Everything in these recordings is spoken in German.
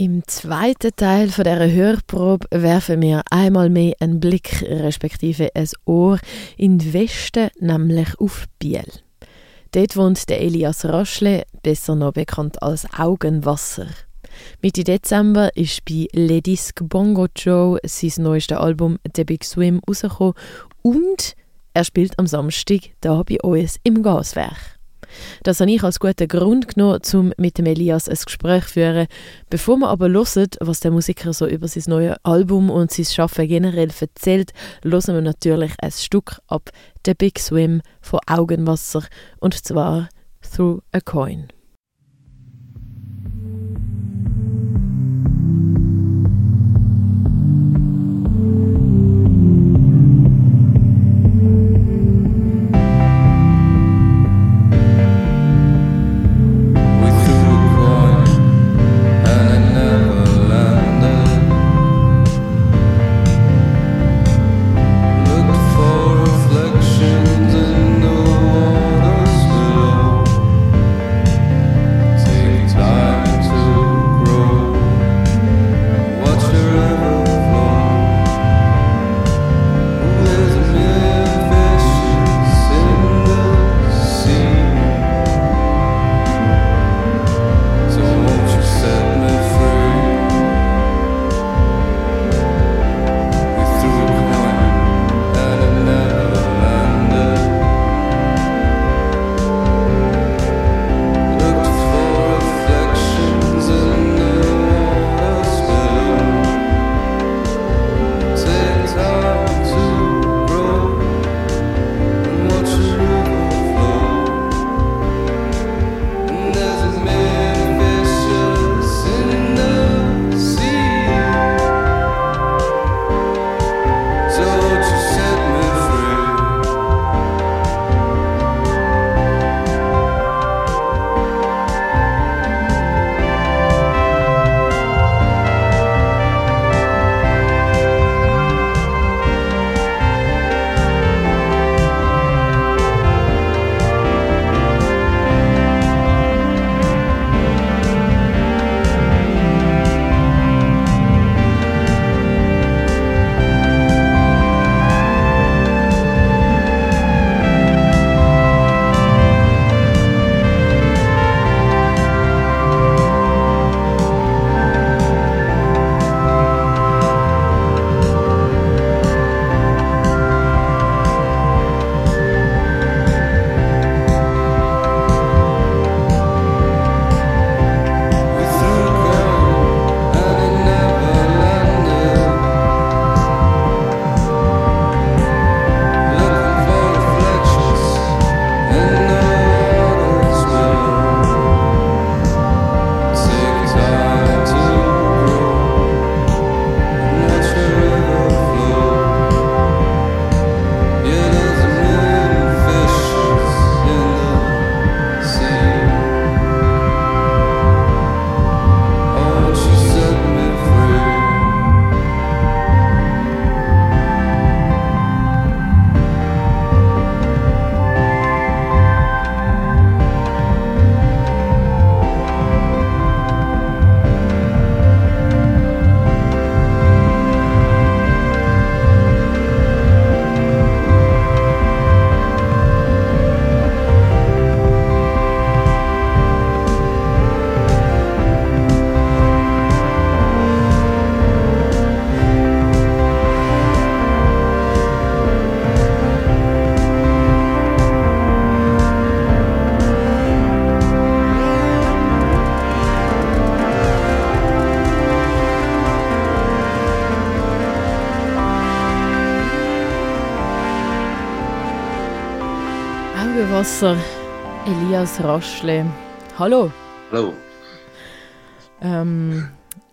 Im zweiten Teil von dieser Hörprobe werfen wir einmal mehr einen Blick respektive ein Ohr in den Westen, nämlich auf Biel. Dort wohnt der Elias Raschle, besser noch bekannt als Augenwasser. Mitte Dezember ist bei Le Disque Bongo Joe sein neuestes Album The Big Swim rausgekommen und er spielt am Samstag da bei uns im Gaswerk. Das habe ich als guten Grund genommen, um mit dem Elias ein Gespräch zu führen. Bevor wir aber hören, was der Musiker so über sein neues Album und sein Schaffen generell erzählt, hören wir natürlich ein Stück ab The Big Swim von Augenwasser und zwar Through a Coin. Wasser, Elias Raschle. Hallo. Hallo. Ähm,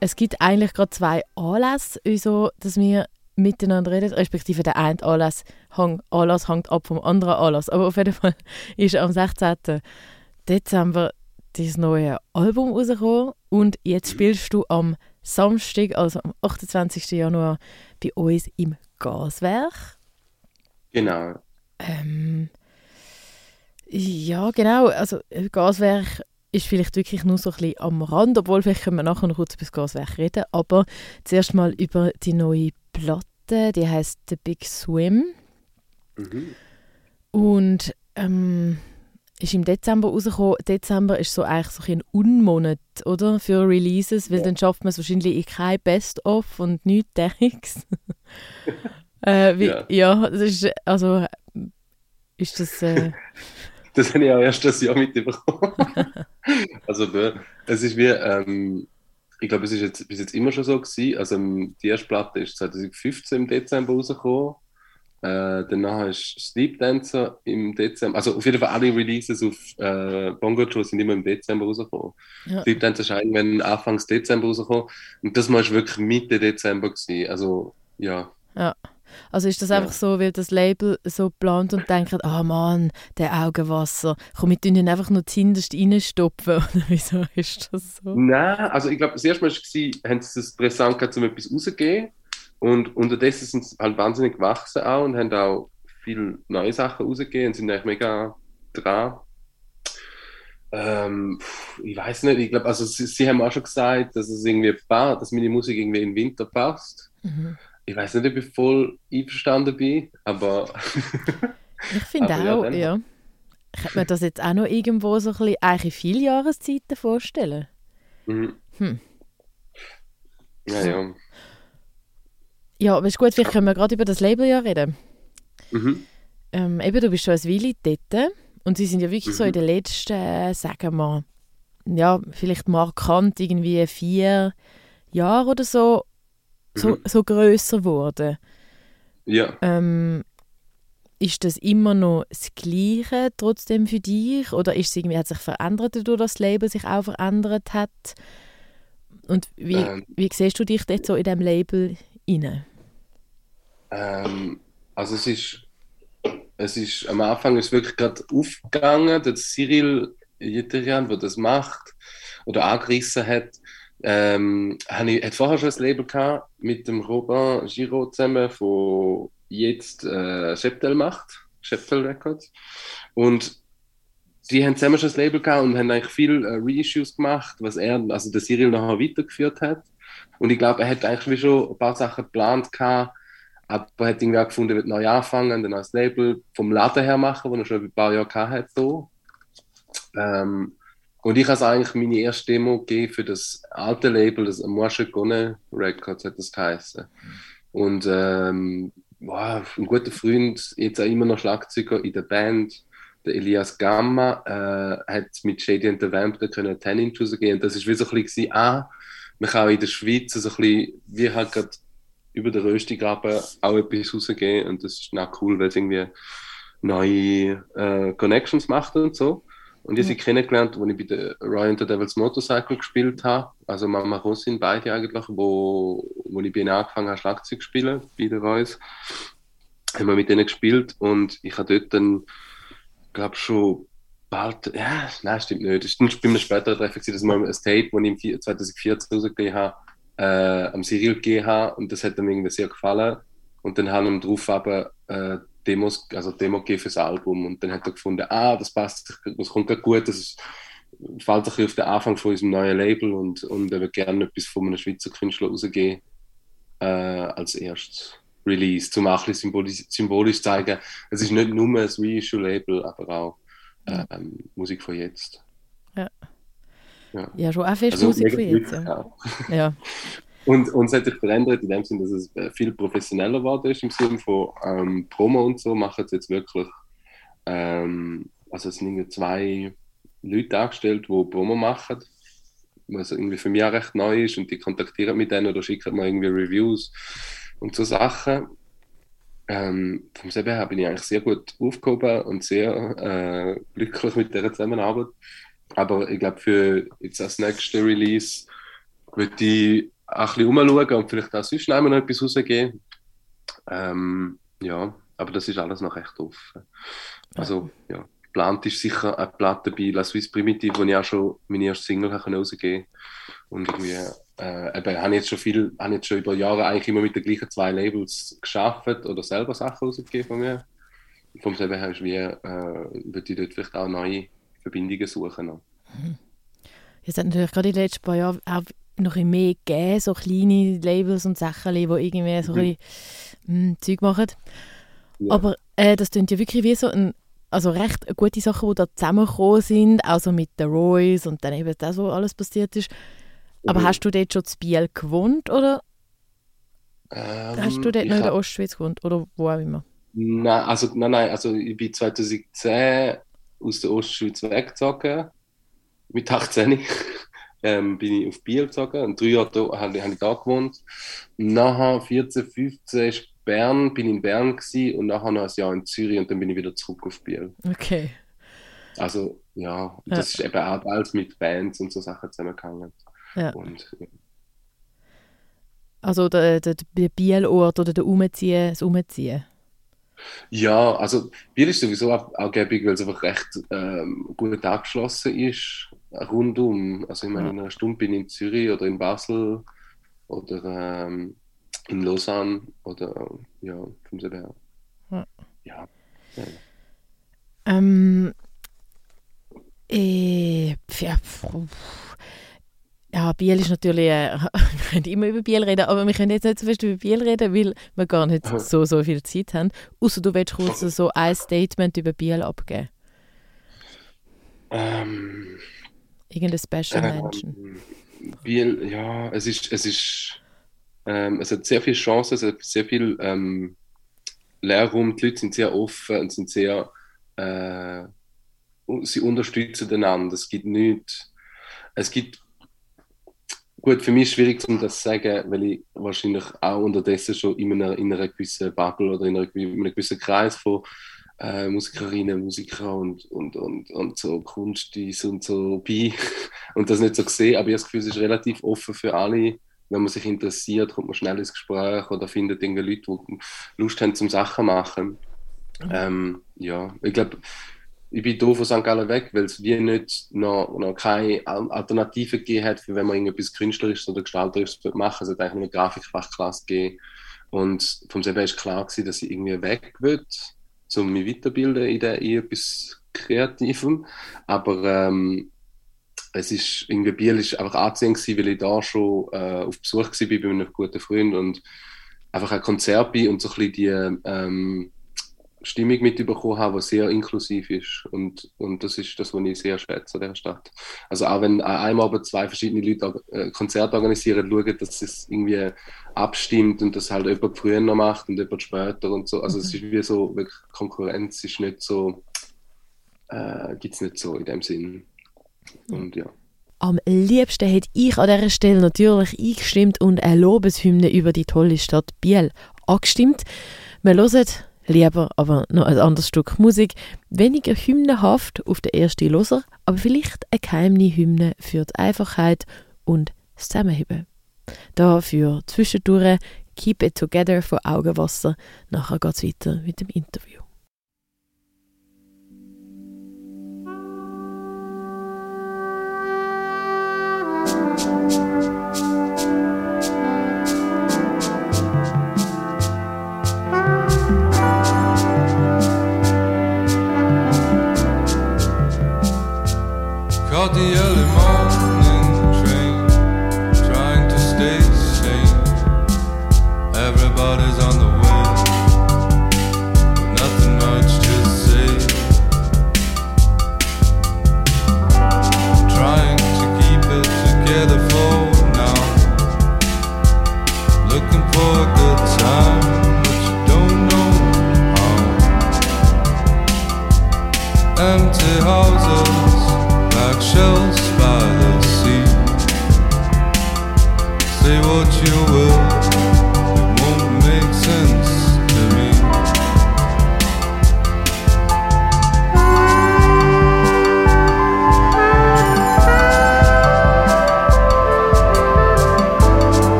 es gibt eigentlich gerade zwei Anlässe, so, dass wir miteinander reden, respektive der eine Anlass, hang, Anlass hängt ab vom anderen Anlass. Aber auf jeden Fall ist am 16. Dezember das neue Album rausgekommen und jetzt spielst du am Samstag, also am 28. Januar, bei uns im Gaswerk. Genau. Ähm, ja, genau. Also Gaswerk ist vielleicht wirklich nur so ein bisschen am Rand, obwohl vielleicht können wir nachher noch kurz über das Gaswerk reden, aber zuerst mal über die neue Platte, die heißt The Big Swim. Mhm. Und ähm, ist im Dezember rausgekommen. Dezember ist so eigentlich so ein Unmonat, oder? Für Releases, weil ja. dann schafft man es wahrscheinlich in kein Best-of und nichts derriges. äh, wie, ja. ja, das ist, also, ist das... Äh, das habe ich auch erst das Jahr mitbekommen. also, es ist wie, ähm, ich glaube, es ist jetzt, bis jetzt immer schon so gewesen. Also, die erste Platte ist 2015 im Dezember rausgekommen. Äh, danach ist Sleep Dancer im Dezember. Also auf jeden Fall alle Releases auf äh, Bongo Joe sind immer im Dezember rausgekommen. Ja. Sleep Dancer ist irgendwann Anfangs Dezember rausgekommen. Und das war wirklich Mitte Dezember. Gewesen. Also ja. Ja. Also ist das ja. einfach so, weil das Label so plant und denkt, ah oh Mann, der Augenwasser, komm, wir tun ihn einfach nur zuhinterst reinstopfen, oder wieso ist das so? Nein, also ich glaube, das erste Mal war, haben sie das Präsent gehabt, um etwas rauszugeben und unterdessen sind sie halt wahnsinnig gewachsen auch und haben auch viele neue Sachen rausgegeben und sind eigentlich mega dran. Ähm, ich weiß nicht, ich glaube, also sie, sie, haben auch schon gesagt, dass es irgendwie passt, dass meine Musik irgendwie den Winter passt. Mhm. Ich weiß nicht, ob ich voll einverstanden bin, aber. ich finde auch, ja. ja. Ich könnte mir das jetzt auch noch irgendwo so ein bisschen eigentlich viele Jahreszeiten vorstellen. Mhm. Hm. Ja, ja. Ja, aber ist gut, vielleicht können wir gerade über das Label ja reden. Mhm. Ähm, eben, du bist schon ein Weile dort und sie sind ja wirklich mhm. so in den letzten, äh, sagen wir, ja, vielleicht markant irgendwie vier Jahre oder so, so, mhm. so grösser geworden. Ja. Ähm, ist das immer noch das Gleiche trotzdem für dich? Oder ist es irgendwie, hat sich verändert, dadurch, dass das Label sich auch verändert hat? Und wie, ähm, wie siehst du dich dort so in diesem Label rein? Ähm, also es ist, es ist, am Anfang ist wirklich gerade aufgegangen, der Cyril Jiterian, der das macht oder angerissen hat, ähm, ich, hat vorher schon ein Label gehabt mit dem Robin Giraud zusammen, von jetzt äh, Scheptel macht, Scheptel Records. Und die haben zusammen schon ein Label gehabt und haben eigentlich viel äh, Reissues gemacht, was er, also der Cyril nachher weitergeführt hat. Und ich glaube, er hat eigentlich schon ein paar Sachen geplant gehabt, aber er hat irgendwie auch gefunden, er wird neu anfangen, dann als Label vom Laden her machen, wo er schon ein paar Jahre hatte. So. Ähm, und ich habe eigentlich meine erste Demo gegeben für das alte Label, das Morsche Gone Records hat das geheißen. Und ähm, wow, ein guter Freund, jetzt auch immer noch Schlagzeuger in der Band, der Elias Gamma, äh, hat mit Shady and the Vamp da können 10 Inch rausgehen. Und das ist wie so ein bisschen, ah, man kann auch in der Schweiz so ein bisschen, wie halt gerade über den Röstigraben auch etwas rausgeben. Und das ist auch cool, weil es irgendwie neue äh, Connections macht und so. Und ich habe sie kennengelernt, als ich bei der Ryan the Devil's Motorcycle gespielt habe. Also Mama Rosin, beide eigentlich, wo, wo ich ihnen angefangen habe, Schlagzeug zu spielen, bei der Royce. Haben wir mit denen gespielt und ich habe dort dann, glaube schon bald, ja, nein, stimmt nicht. Das war bei einem späteren Treffen, das war ein Tape, das ich 2014 rausgegeben habe, äh, am Cyril gegeben habe und das hat ihm irgendwie sehr gefallen. Und dann haben wir drauf aber äh, Demos, also Demo gegeben fürs Album und dann hat er gefunden, ah, das passt, das kommt gut, das ist, fällt sich auf den Anfang von unserem neuen Label und, und er würde gerne etwas von einem Schweizer Künstler rausgeben äh, als erstes Release, zum auch ein bisschen symbolisch, symbolisch zeigen, es ist nicht nur ein Reissue-Label, aber auch ähm, Musik von jetzt. Ja. Ja, ja schon auch fest also, Musik von jetzt. Ja. ja. Und, und es hat sich verändert in dem Sinne, dass es äh, viel professioneller geworden ist im Sinne von ähm, Promo und so, machen es jetzt wirklich, ähm, also es sind zwei Leute angestellt, die Promo machen, was irgendwie für mich auch recht neu ist und die kontaktieren mit denen oder schicken mir irgendwie Reviews und so Sachen. Ähm, vom selber her bin ich eigentlich sehr gut aufgehoben und sehr äh, glücklich mit dieser Zusammenarbeit. Aber ich glaube, für jetzt das nächste Release würde ich ein bisschen umschauen und vielleicht auch sonst noch etwas rausgeben. Ähm, ja, aber das ist alles noch recht offen. Also, ja, geplant ist sicher eine Platte bei La Suisse Primitive, wo ich auch schon meine erste Single rausgeben konnte. Und irgendwie, äh, eben, habe jetzt schon viel, habe jetzt schon über Jahre eigentlich immer mit den gleichen zwei Labels geschafft oder selber Sachen rausgegeben von mir. Vom selben her ist wie, äh, würde ich dort vielleicht auch neue Verbindungen suchen. Noch. Mhm. Es hat natürlich gerade in den letzten paar Jahren auch noch ein mehr gegeben, so kleine Labels und Sachen, die irgendwie so mhm. ein bisschen, mm, Zeug machen. Ja. Aber äh, das klingt ja wirklich wie so ein, also recht gute Sachen, die da zusammengekommen sind, auch so mit den Royce und dann eben das, was alles passiert ist. Aber mhm. hast du dort schon zu Biel gewohnt oder ähm, hast du dort noch in der Ostschweiz gewohnt oder wo auch immer? Nein, also, nein, nein, also ich bin 2010 aus der Ostschweiz weggezogen, mit 18 ähm, bin ich auf Biel gezogen und drei Jahre da, habe, habe ich da gewohnt. Nachher 14, 15 ist Bern, bin in Bern gewesen, und nachher noch ein Jahr in Zürich und dann bin ich wieder zurück auf Biel. Okay. Also ja, das ja. ist eben auch alles mit Bands und so Sachen zusammengehangen. Ja. Und, ja. Also der, der, der Bielort oder der Umziehen, das Umziehen? Ja, also Biel ist sowieso auch, gäbig, weil es einfach recht ähm, gut angeschlossen ist, rundum. Also ich meine, in einer Stunde bin ich in Zürich oder in Basel oder ähm, in Lausanne oder ja, vom Seber. Ja. ja. ja. Ähm, äh, ja, ja, Biel ist natürlich, äh, wir können immer über Biel reden, aber wir können jetzt nicht so fest über Biel reden, weil wir gar nicht so, so viel Zeit haben. Außer du willst kurz so ein Statement über Biel abgeben. Ähm, Irgendein Special ähm, Mention. Biel, ja, es ist, es ist, ähm, es hat sehr viele Chancen, es hat sehr viel ähm, Lehrraum, die Leute sind sehr offen und sind sehr, äh, sie unterstützen einander. Es gibt nichts, es gibt Gut, für mich ist es schwierig, um das zu sagen, weil ich wahrscheinlich auch unterdessen schon in einer, in einer gewissen Bubble oder in, einer, in einem gewissen Kreis von äh, Musikerinnen, Musiker und, und, und, und so Kunstis und so bin und das nicht so gesehen, aber ich habe das Gefühl, es ist relativ offen für alle. Wenn man sich interessiert, kommt man schnell ins Gespräch oder findet irgendwie Leute, die Lust haben zum Sachen machen. Mhm. Ähm, ja, ich glaube, ich bin hier von St. Gallen weg, weil es wie nicht noch, noch keine Alternative gegeben hat, für wenn man irgendetwas Künstlerisches oder Gestalterisches machen Es hat eigentlich nur eine Grafikfachklasse gegeben. Und vom selber ist klar gewesen, dass ich irgendwie weg will, um mich weiterbilden in, der, in etwas Kreativem. Aber ähm, es ist, irgendwie Biel ist einfach anziehend gewesen, weil ich da schon äh, auf Besuch war bei einem guten Freund und einfach ein Konzert bin und so ein bisschen die ähm, Stimmung mitbekommen habe, die sehr inklusiv ist. Und, und das ist das, was ich sehr schätze an der Stadt. Also auch wenn einmal aber zwei verschiedene Leute äh, Konzerte organisieren, schauen, dass es irgendwie abstimmt und das halt jemand früher noch macht und jemand später und so. Also mhm. es ist wie so, wirklich Konkurrenz ist nicht so, äh, gibt es nicht so in dem Sinn. Und ja. Am liebsten hätte ich an dieser Stelle natürlich eingestimmt und eine Lobeshymne über die tolle Stadt Biel angestimmt. Wir hören lieber aber noch ein anderes Stück Musik. Weniger hymnenhaft auf den ersten Loser, aber vielleicht eine geheime Hymne für die Einfachheit und das Zusammenheben. Dafür zwischendurch Keep It Together von Augenwasser. Nachher geht es weiter mit dem Interview. Empty houses like shells by the sea. Say what you will,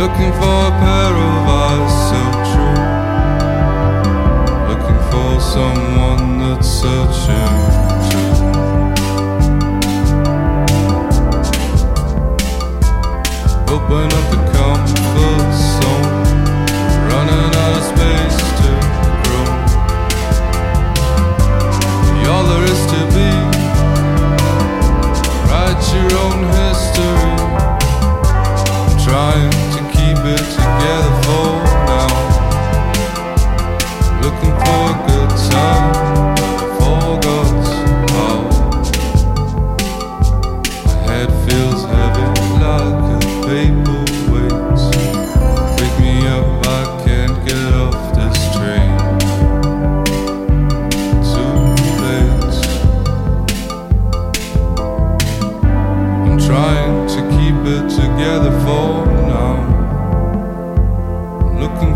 Looking for a pair of eyes so true. Looking for someone that's searching. Open up the comfort zone. Running out of space to grow. All there is to be. Write your own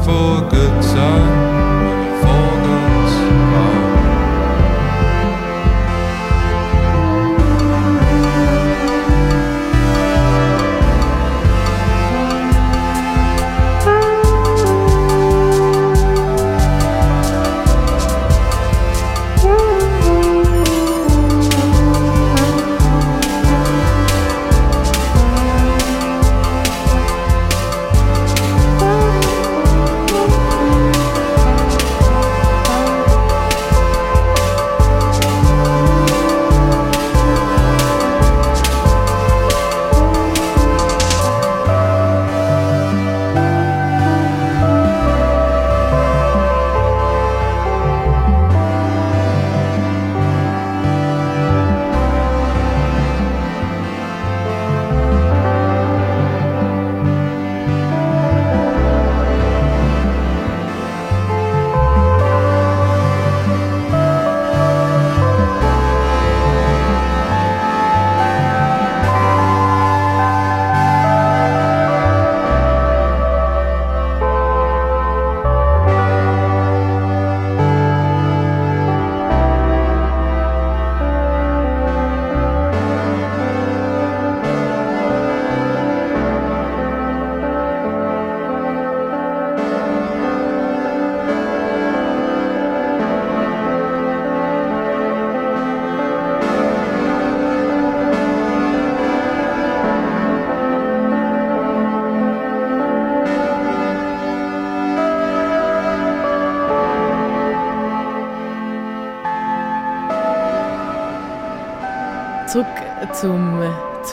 for good times.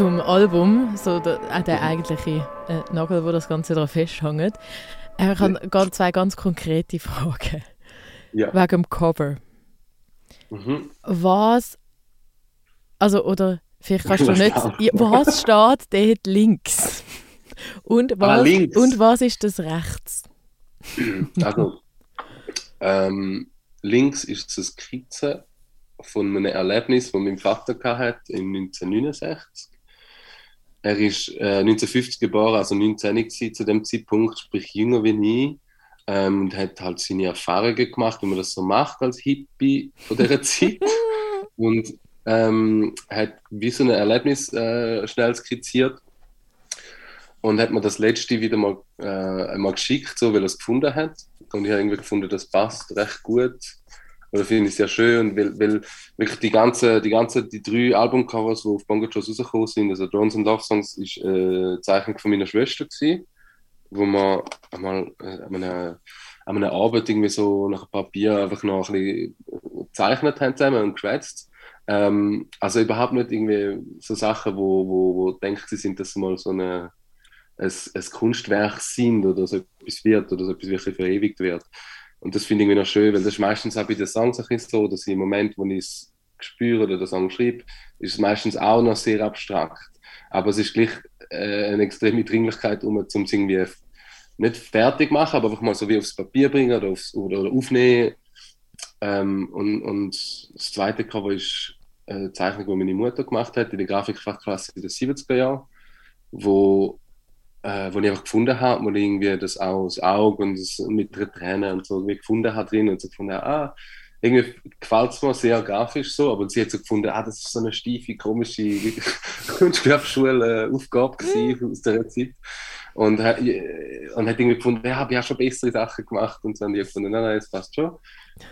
Zum Album, so der, auch der eigentliche äh, Nagel, wo das Ganze daran festhängt. Ich habe ganz, zwei ganz konkrete Fragen. Ja. Wegen dem Cover. Mhm. Was, also, oder vielleicht kannst du Was nicht, was steht dort links? Und was, Ah, links. und was ist das rechts? Also, ähm, links ist eine Skizze von einem Erlebnis, das mein Vater hatte in 1969. Er ist äh, 1950 geboren, also 19 gewesen zu dem Zeitpunkt, sprich jünger wie ich. Ähm, und hat halt seine Erfahrungen gemacht, wie man das so macht als Hippie von dieser Zeit. und ähm, hat wie so ein Erlebnis äh, schnell skizziert und hat mir das letzte wieder mal, äh, mal geschickt, so, weil er es gefunden hat. Und ich habe irgendwie gefunden, das passt recht gut. Oder finde ich sehr schön, weil, weil wirklich die ganze, die ganze, die drei Albumcovers, die auf Bongo Joes rausgekommen sind, also Drones and Love Songs, ist äh, Zeichnung von meiner Schwester gewesen, wo wir einmal äh, an einer, an einer Arbeit irgendwie so nach Papier einfach noch ein bisschen gezeichnet haben zusammen und geschwätzt. Ähm, also überhaupt nicht irgendwie so Sachen, wo, wo, wo denkt sie sind, dass mal so eine, ein, ein Kunstwerk sind oder so etwas wird oder so etwas wirklich verewigt wird. Und das finde ich noch schön, weil das ist meistens auch bei den Songs ein bisschen so, dass im Moment, wo ich es spüre oder den Song schreibe, ist es meistens auch noch sehr abstrakt. Aber es ist gleich äh, eine extreme Dringlichkeit, um es irgendwie nicht fertig machen, aber einfach mal so wie aufs Papier bringen oder, aufs, oder, oder aufnehmen. Ähm, und, und das zweite Cover ist eine Zeichnung, die meine Mutter gemacht hat in der Grafikfachklasse in den 70er Jahren, wo äh, wo ich einfach gefunden habe, wo ich irgendwie das auch das Auge und das mit der Träne und so irgendwie gefunden habe drin und so gefunden habe, ah, irgendwie gefällt es mir sehr grafisch so, aber sie hat so gefunden, ah, das ist so eine steife, komische Kunstgewerbeschule-Aufgabe gewesen aus dieser Zeit. Und, äh, und hat irgendwie gefunden, ja, ich habe schon bessere Sachen gemacht. Und dann habe ich gefunden, nein, nein, das passt schon.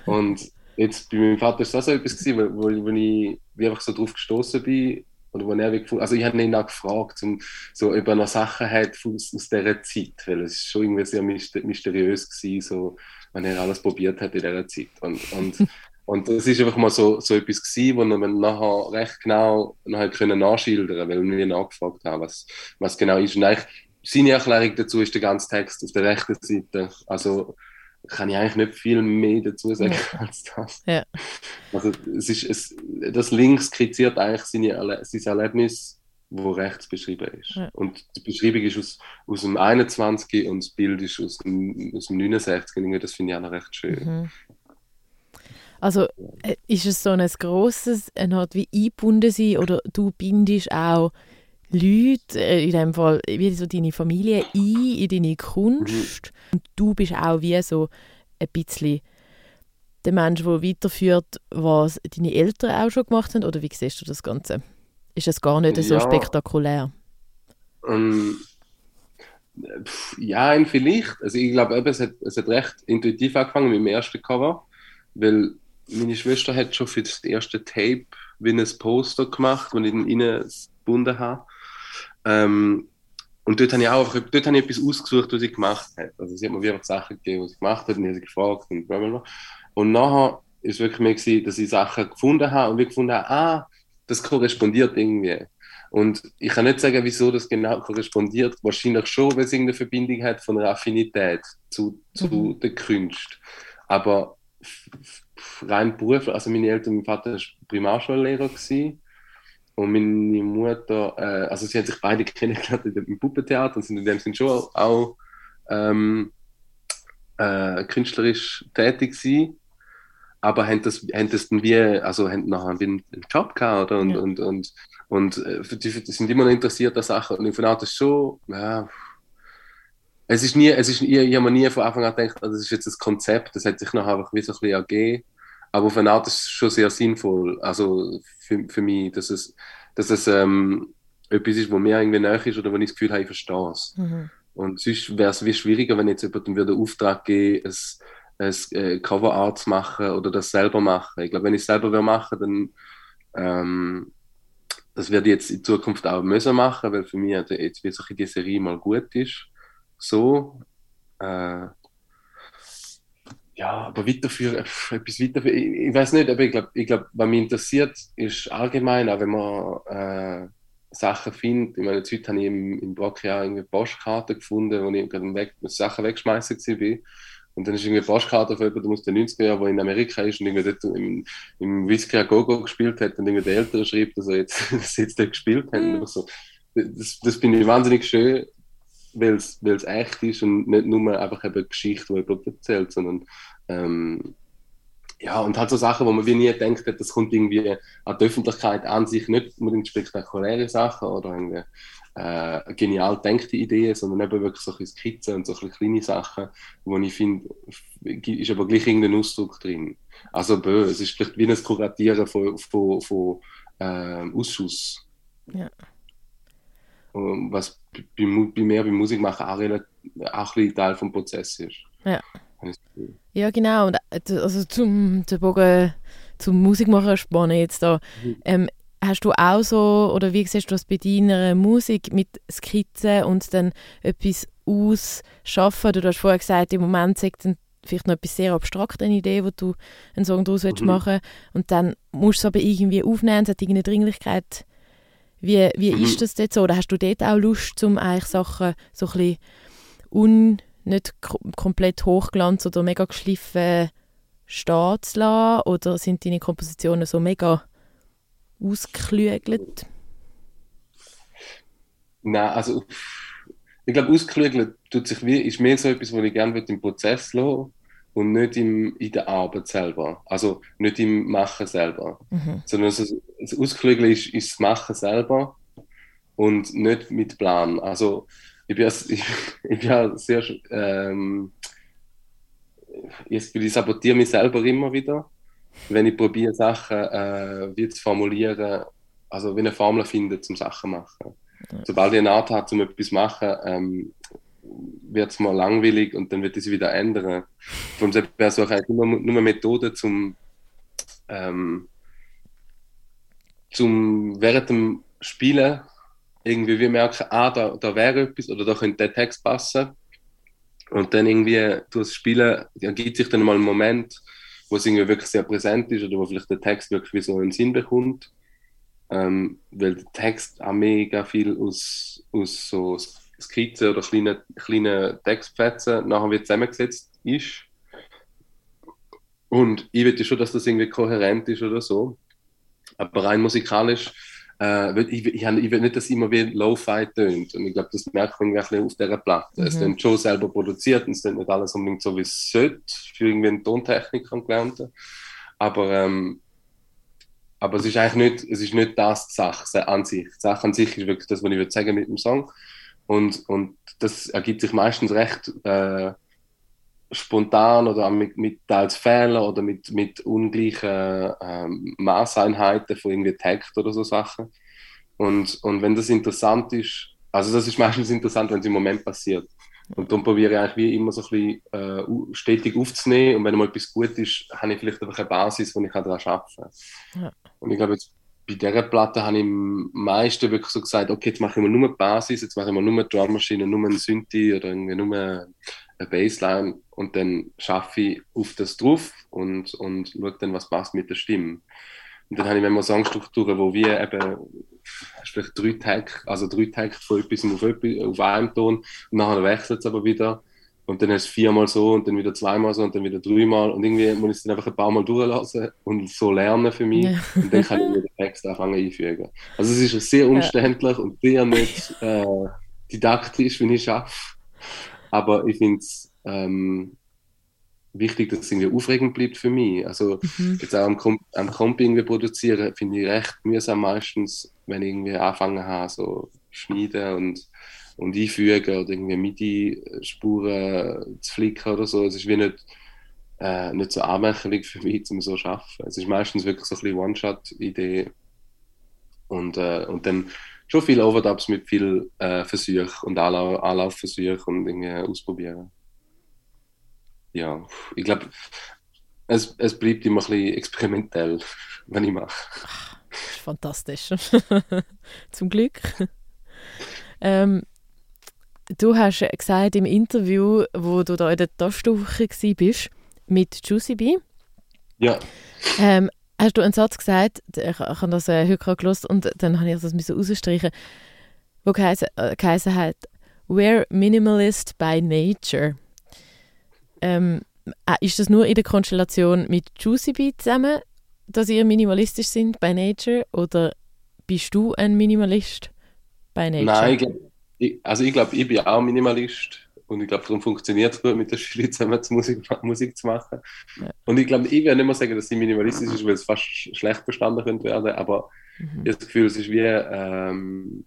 Und jetzt bei meinem Vater ist das so etwas gewesen, wo, wo, wo ich wie einfach so drauf gestoßen bin. Oder wo er gefunden, also ich habe ihn auch gefragt, um, so, ob er noch Sachen hat aus, aus dieser Zeit, weil es schon irgendwie sehr mysteriös war, so, wenn er alles probiert hat in dieser Zeit. Und, und Und das ist einfach mal so, so etwas gewesen, wo wir nachher recht genau nachher können nachschildern weil wir nachgefragt haben, was, was genau ist. Und eigentlich seine Erklärung dazu ist der ganze Text auf der rechten Seite. Also kann ich eigentlich nicht viel mehr dazu sagen ja. als das. Ja. Also es ist, es, das Link skizziert eigentlich seine, sein Erlebnis, wo rechts beschrieben ist. Ja. Und die Beschreibung ist aus, aus dem 21 und das Bild ist aus dem, aus dem 69. Das finde ich auch noch recht schön. Mhm. Also äh, ist es so ein grosses, eine Art wie eingebunden sein oder du bindest auch Leute, äh, in dem Fall wie so deine Familie ein in deine Kunst mhm. und du bist auch wie so ein bisschen der Mensch, der weiterführt, was deine Eltern auch schon gemacht haben oder wie siehst du das Ganze? Ist es gar nicht so spektakulär? Ähm, ja, vielleicht. Also ich glaube, es hat, es hat recht intuitiv angefangen mit dem ersten Cover, weil meine Schwester hat schon für das erste Tape wie ein Poster gemacht, das ich dann reingebunden habe. Ähm, und dort habe ich auch dort habe ich etwas ausgesucht, was sie gemacht hat. Also sie hat mir wirklich Sachen gegeben, was sie gemacht hat, und ich habe sie gefragt und blablabla. Und nachher ist es wirklich mehr gewesen, dass ich Sachen gefunden habe und wir gefunden haben, ah, das korrespondiert irgendwie. Und ich kann nicht sagen, wieso das genau korrespondiert. Wahrscheinlich schon, weil es irgendeine Verbindung hat von einer Affinität zu, zu mhm. der Kunst. Aber rein beruflich, also meine Eltern, mein Vater war Primarschullehrer gewesen, und meine Mutter, äh, also sie haben sich beide kennengelernt im Puppentheater und sind in dem Sinne schon auch ähm, äh, künstlerisch tätig gewesen, aber haben das, haben das dann wie, also haben nachher einen, einen Job gehabt, oder? Und, ja. und, und, und, und äh, die, die, sind immer noch interessiert an Sachen und ich finde auch, das schon, ja, es ist nie, es ist, ich, ich habe mir nie von Anfang an gedacht, das ist jetzt das Konzept, das hat sich noch einfach wie so ein bisschen ergeben. Aber auf eine Art ist es schon sehr sinnvoll, also für, für mich, dass es, dass es ähm, etwas ist, wo mir irgendwie näher ist oder wo ich das Gefühl habe, ich verstehe es. Mhm. Und sonst wäre es wie schwieriger, wenn jetzt jemandem würde Auftrag geben, es, es äh, Cover Art zu machen oder das selber machen. Ich glaube, wenn ich es selber will machen, dann ähm, das werde ich jetzt in Zukunft auch müssen machen, weil für mich jetzt wie so die Serie mal gut ist so. Äh, ja, aber weiterführen, etwas weiterführen, ich, ich weiß nicht, aber ich glaube, ich glaub, was mich interessiert, ist allgemein, auch wenn man äh, Sachen findet. Ich meine, heute habe ich im, im Block ja irgendwie Postkarten gefunden, wo ich gerade weg, Sachen weggeschmeißen war. Und dann ist irgendwie eine Postkarte von jemandem aus den 90er Jahren, der in Amerika ist und irgendwie dort im, im Whisky a Go-Go gespielt hat und irgendwie der Ältere schreibt, dass er jetzt, dass sie jetzt dort gespielt haben. Mhm. So. Das, das finde ich wahnsinnig schön, weil es echt ist und nicht nur einfach eine Geschichte, die jemand erzählt, sondern ähm, ja, und halt so Sachen, wo man wie nie denkt, das kommt irgendwie an die Öffentlichkeit an sich, nicht unbedingt spektakuläre Sachen oder irgendwie äh, genial denkte Ideen, sondern eben wirklich so Skizzen und so kleine Sachen, wo ich finde, ist aber gleich irgendein Ausdruck drin. Also bö, es ist vielleicht wie ein Kuratieren von, von, von äh, Ausschuss. Ja. Was bei, bei mir beim Musikmachen auch, auch ein Teil des Prozesses ist. Ja. Ja, genau. Und äh, also zum den Bogen zum Musikmachen spannen jetzt da. Mhm. Ähm, hast du auch so, oder wie siehst du das bei deiner Musik mit Skizzen und dann etwas ausschaffen? Du hast vorher gesagt, im Moment sagt dann vielleicht noch etwas sehr abstrakt, eine Idee, wo du einen Song daraus mhm. machen. Und dann musst du es aber irgendwie aufnehmen, es hat irgendeine Dringlichkeit wie, wie mhm. ist das dort so? Oder hast du dort auch Lust, um eigentlich Sachen so ein bisschen un, nicht komplett hochglanz oder mega geschliffen stehen zu lassen? Oder sind deine Kompositionen so mega ausgeklügelt? Nein, also ich glaube, ausgeklügelt tut sich wie, ist mehr so etwas, was ich gerne im Prozess lassen und nicht im, in der Arbeit selber. Also nicht im Machen selber. Mhm. Sondern das, das Ausklügeln ist, ist das Machen selber und nicht mit Plan. Also ich bin, ich, ich bin ja sehr. Ähm, ich, ich sabotiere mich selber immer wieder, wenn ich probiere, Sachen äh, wie zu formulieren, also wie eine Formel finde zum Sachen machen. Ja. Sobald ich eine Art habe, um etwas zu machen, ähm, wird es mal langweilig und dann wird es wieder ändern. Von dem her suche ich nur, nur Methoden zum, ähm, zum während dem Spielen irgendwie wir merken, ah, da, da wäre etwas oder da könnte der Text passen. Und dann irgendwie durch das Spielen ergibt sich dann mal ein Moment, wo es irgendwie wirklich sehr präsent ist oder wo vielleicht der Text wirklich wie so einen Sinn bekommt. Ähm, weil der Text auch mega viel aus, aus so Skizzen oder kleinen, kleinen Textfetzen nachher wieder zusammengesetzt ist. Und ich will schon, dass das irgendwie kohärent ist oder so. Aber rein musikalisch äh, ich, ich, ich will nicht, dass immer wie Lo-Fi tönt. Und ich glaube, das merkt man irgendwie auf dieser Platte. Mhm. Es ist schon selber produziert und es ist nicht alles unbedingt so, wie es sollte, für irgendwie einen Tontechniker gelernt. Aber, ähm, aber es ist eigentlich nicht, es ist nicht das die Sache an sich. Die Sache an sich ist wirklich das, was ich würde sagen mit dem Song. Und, und das ergibt sich meistens recht äh, spontan oder mit, mit teils Fehlern oder mit, mit ungleichen ähm, Maßeinheiten von irgendwie Text oder so Sachen. Und, und wenn das interessant ist, also das ist meistens interessant, wenn es im Moment passiert. Und dann probiere ich eigentlich wie immer so ein bisschen äh, stetig aufzunehmen. Und wenn mal etwas gut ist, habe ich vielleicht einfach eine Basis, wo ich daran arbeiten kann. Ja. Und ich glaube, jetzt bei dieser Platte habe ich am meisten wirklich so gesagt, okay, jetzt mache ich mal nur eine Basis, jetzt mache ich mal nur eine Drummaschine, nur einen Synthi oder irgendwie nur eine Bassline und dann schaffe ich auf das drauf und, und schaue dann, was passt mit der Stimme. Und dann habe ich immer Songstrukturen, wo wir eben vielleicht drei Tage, also drei Tage von etwas auf, etwas auf einem Ton und nachher wechselt es aber wieder und dann ist es viermal so und dann wieder zweimal so und dann wieder dreimal und irgendwie muss ich es dann einfach ein paar Mal durchlassen und so lernen für mich ja. und dann kann ich wieder den Text anfangen einfügen. Also es ist sehr umständlich ja. und sehr nicht äh, didaktisch, wie ich schaffe, aber ich finde es ähm, wichtig, dass es irgendwie aufregend bleibt für mich. Also mhm. jetzt auch am, Komp am Komp irgendwie produzieren, finde ich recht mühsam meistens, wenn ich irgendwie anfangen habe, so schneiden und und einfügen oder irgendwie MIDI-Spuren zu flicken oder so. Es ist wie nicht, äh, nicht so anmächerlich für mich, um so zu arbeiten. Es ist meistens wirklich so ein bisschen One-Shot-Idee und, äh, und dann schon viele Overdubs mit viel äh, Versuch und Anlauf, Anlaufversuch und irgendwie ausprobieren. Ja, ich glaube, es, es bleibt immer ein bisschen experimentell, wenn ich mache. Fantastisch. Zum Glück. Ähm, Du hast gesagt im Interview, wo du da in der Tastwoche bist mit Juicy B. Ja. Ähm, hast du einen Satz gesagt, ich, habe das äh, heute gerade gelesen und dann habe ich das müssen rausstreichen, wo geheißen, äh, geheißen hat, We're Minimalist by Nature. Ähm, äh, ist das nur in der Konstellation mit Juicy B zusammen, dass ihr minimalistisch sind by Nature oder bist du ein Minimalist by Nature? Nein, ich glaube ich, also ich glaube, ich bin auch Minimalist und ich glaube, darum funktioniert es gut, mit der Schule zusammen Musik, Musik zu machen. Ja. Und ich glaube, ich werde nicht mehr sagen, dass sie minimalistisch ist, weil es fast schlecht verstanden könnte werden, aber mhm. ich habe das Gefühl, es ist wie ähm,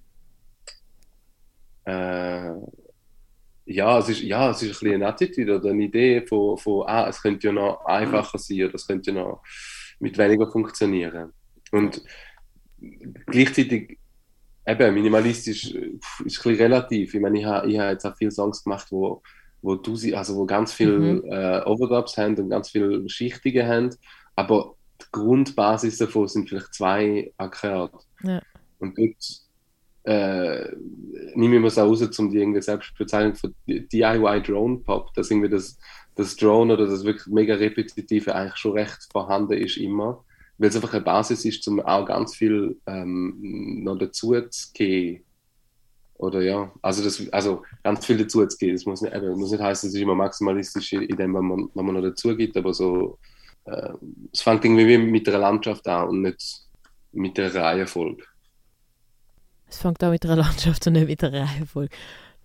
äh, ja, es ist, ja, es ist ein bisschen eine Attitude oder eine Idee von, von ah, es könnte ja noch einfacher sein oder es könnte ja noch mit weniger funktionieren. Und gleichzeitig eben, minimalistisch äh, ist ein bisschen relativ. Ich meine, ich habe ich ha jetzt auch viele Songs gemacht, wo, wo, du, also wo ganz viele mhm. äh, Overdubs haben und ganz viele Schichtige haben, aber die Grundbasis davon sind vielleicht zwei Akkorde. Ja. Und dort äh, nehme ich mir so raus, um die irgendwie Selbstbezeichnung von DIY Drone Pop, dass irgendwie das, das Drone oder das wirklich mega repetitive eigentlich schon recht vorhanden ist immer weil es einfach eine Basis ist, um auch ganz viel ähm, noch dazu zu gehen. Oder ja, also, das, also ganz viel dazu zu gehen. Das muss nicht, eben, muss nicht heißen, es ist immer maximalistisch in dem, was man, was man noch dazu gibt, aber so, äh, es fängt irgendwie mit der Landschaft an und nicht mit der Reihenfolge. Es fängt auch mit der Landschaft und nicht mit der Reihenfolge.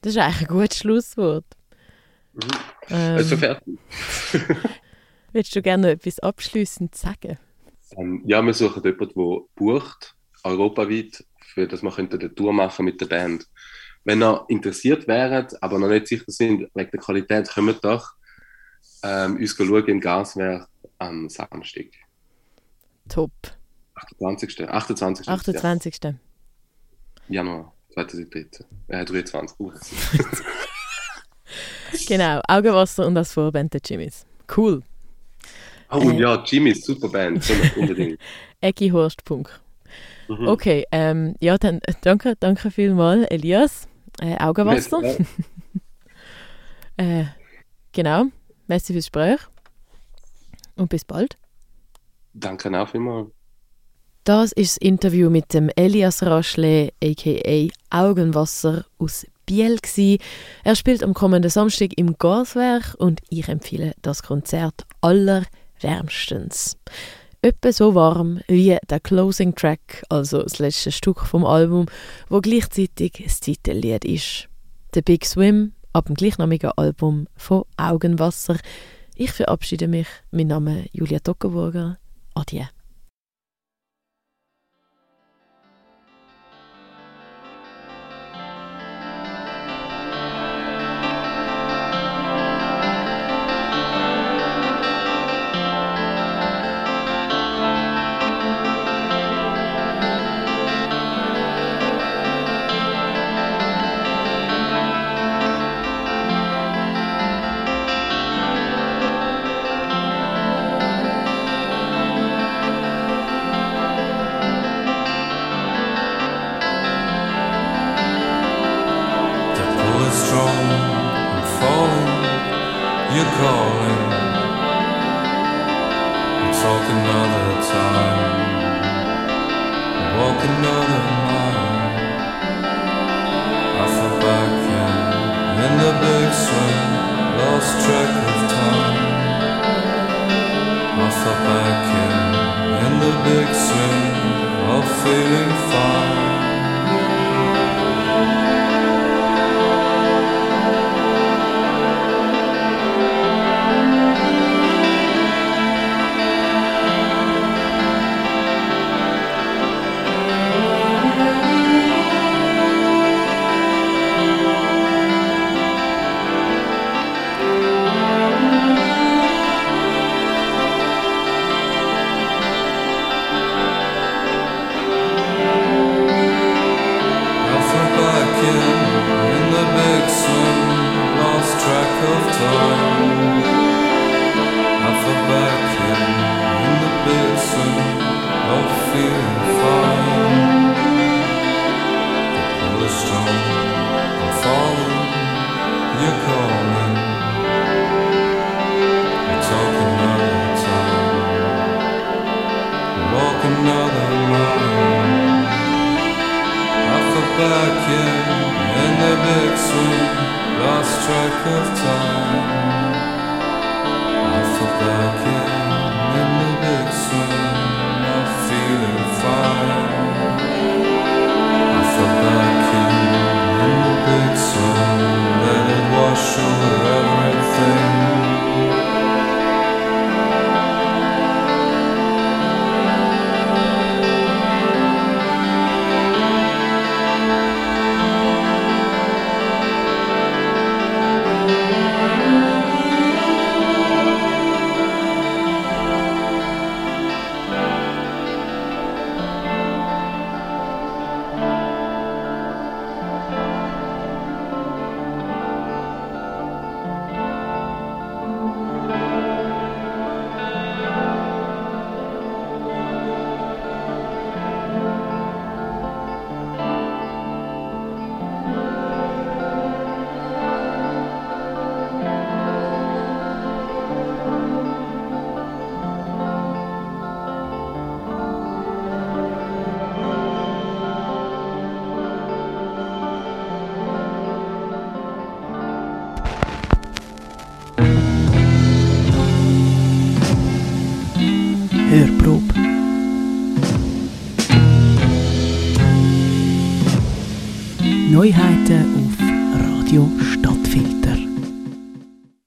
Das ist eigentlich ein gutes Schlusswort. Mhm. Ähm, also fertig. willst du gerne noch etwas abschließend sagen? Ähm, ja, wir suchen jemanden, der bucht, europaweit, für dass wir eine Tour machen mit der Band. Wenn ihr interessiert wäret, aber noch nicht sicher sind, wegen der Qualität, kommt doch ähm, uns schauen im Gaswerk am Samstag. Top. 28. 28. 28. Ja. Januar 2013. Äh, 23. Genau, Augenwasser und als Vorband der Jimmys. Cool. Oh Äh. ja, Jimmys, super Band, unbedingt. Ecki Horst Punk. Mhm. Okay, ähm, ja, dann äh, danke, danke vielmals, Elias. Äh, Augenwasser. Merci. Äh, genau. Merci fürs Gespräch. Und bis bald. Danke auch vielmals. Das ist das Interview mit dem Elias Raschle, a.k.a. Augenwasser aus Biel. Gsi. Er spielt am kommenden Samstag im Gaswerk und ich empfehle das Konzert allerwärmstens. Etwa so warm wie der Closing Track, also das letzte Stück vom Album, wo gleichzeitig das Titellied ist. The Big Swim ab dem gleichnamigen Album von Augenwasser. Ich verabschiede mich. Mein Name ist Julia Tockenburger. Adieu.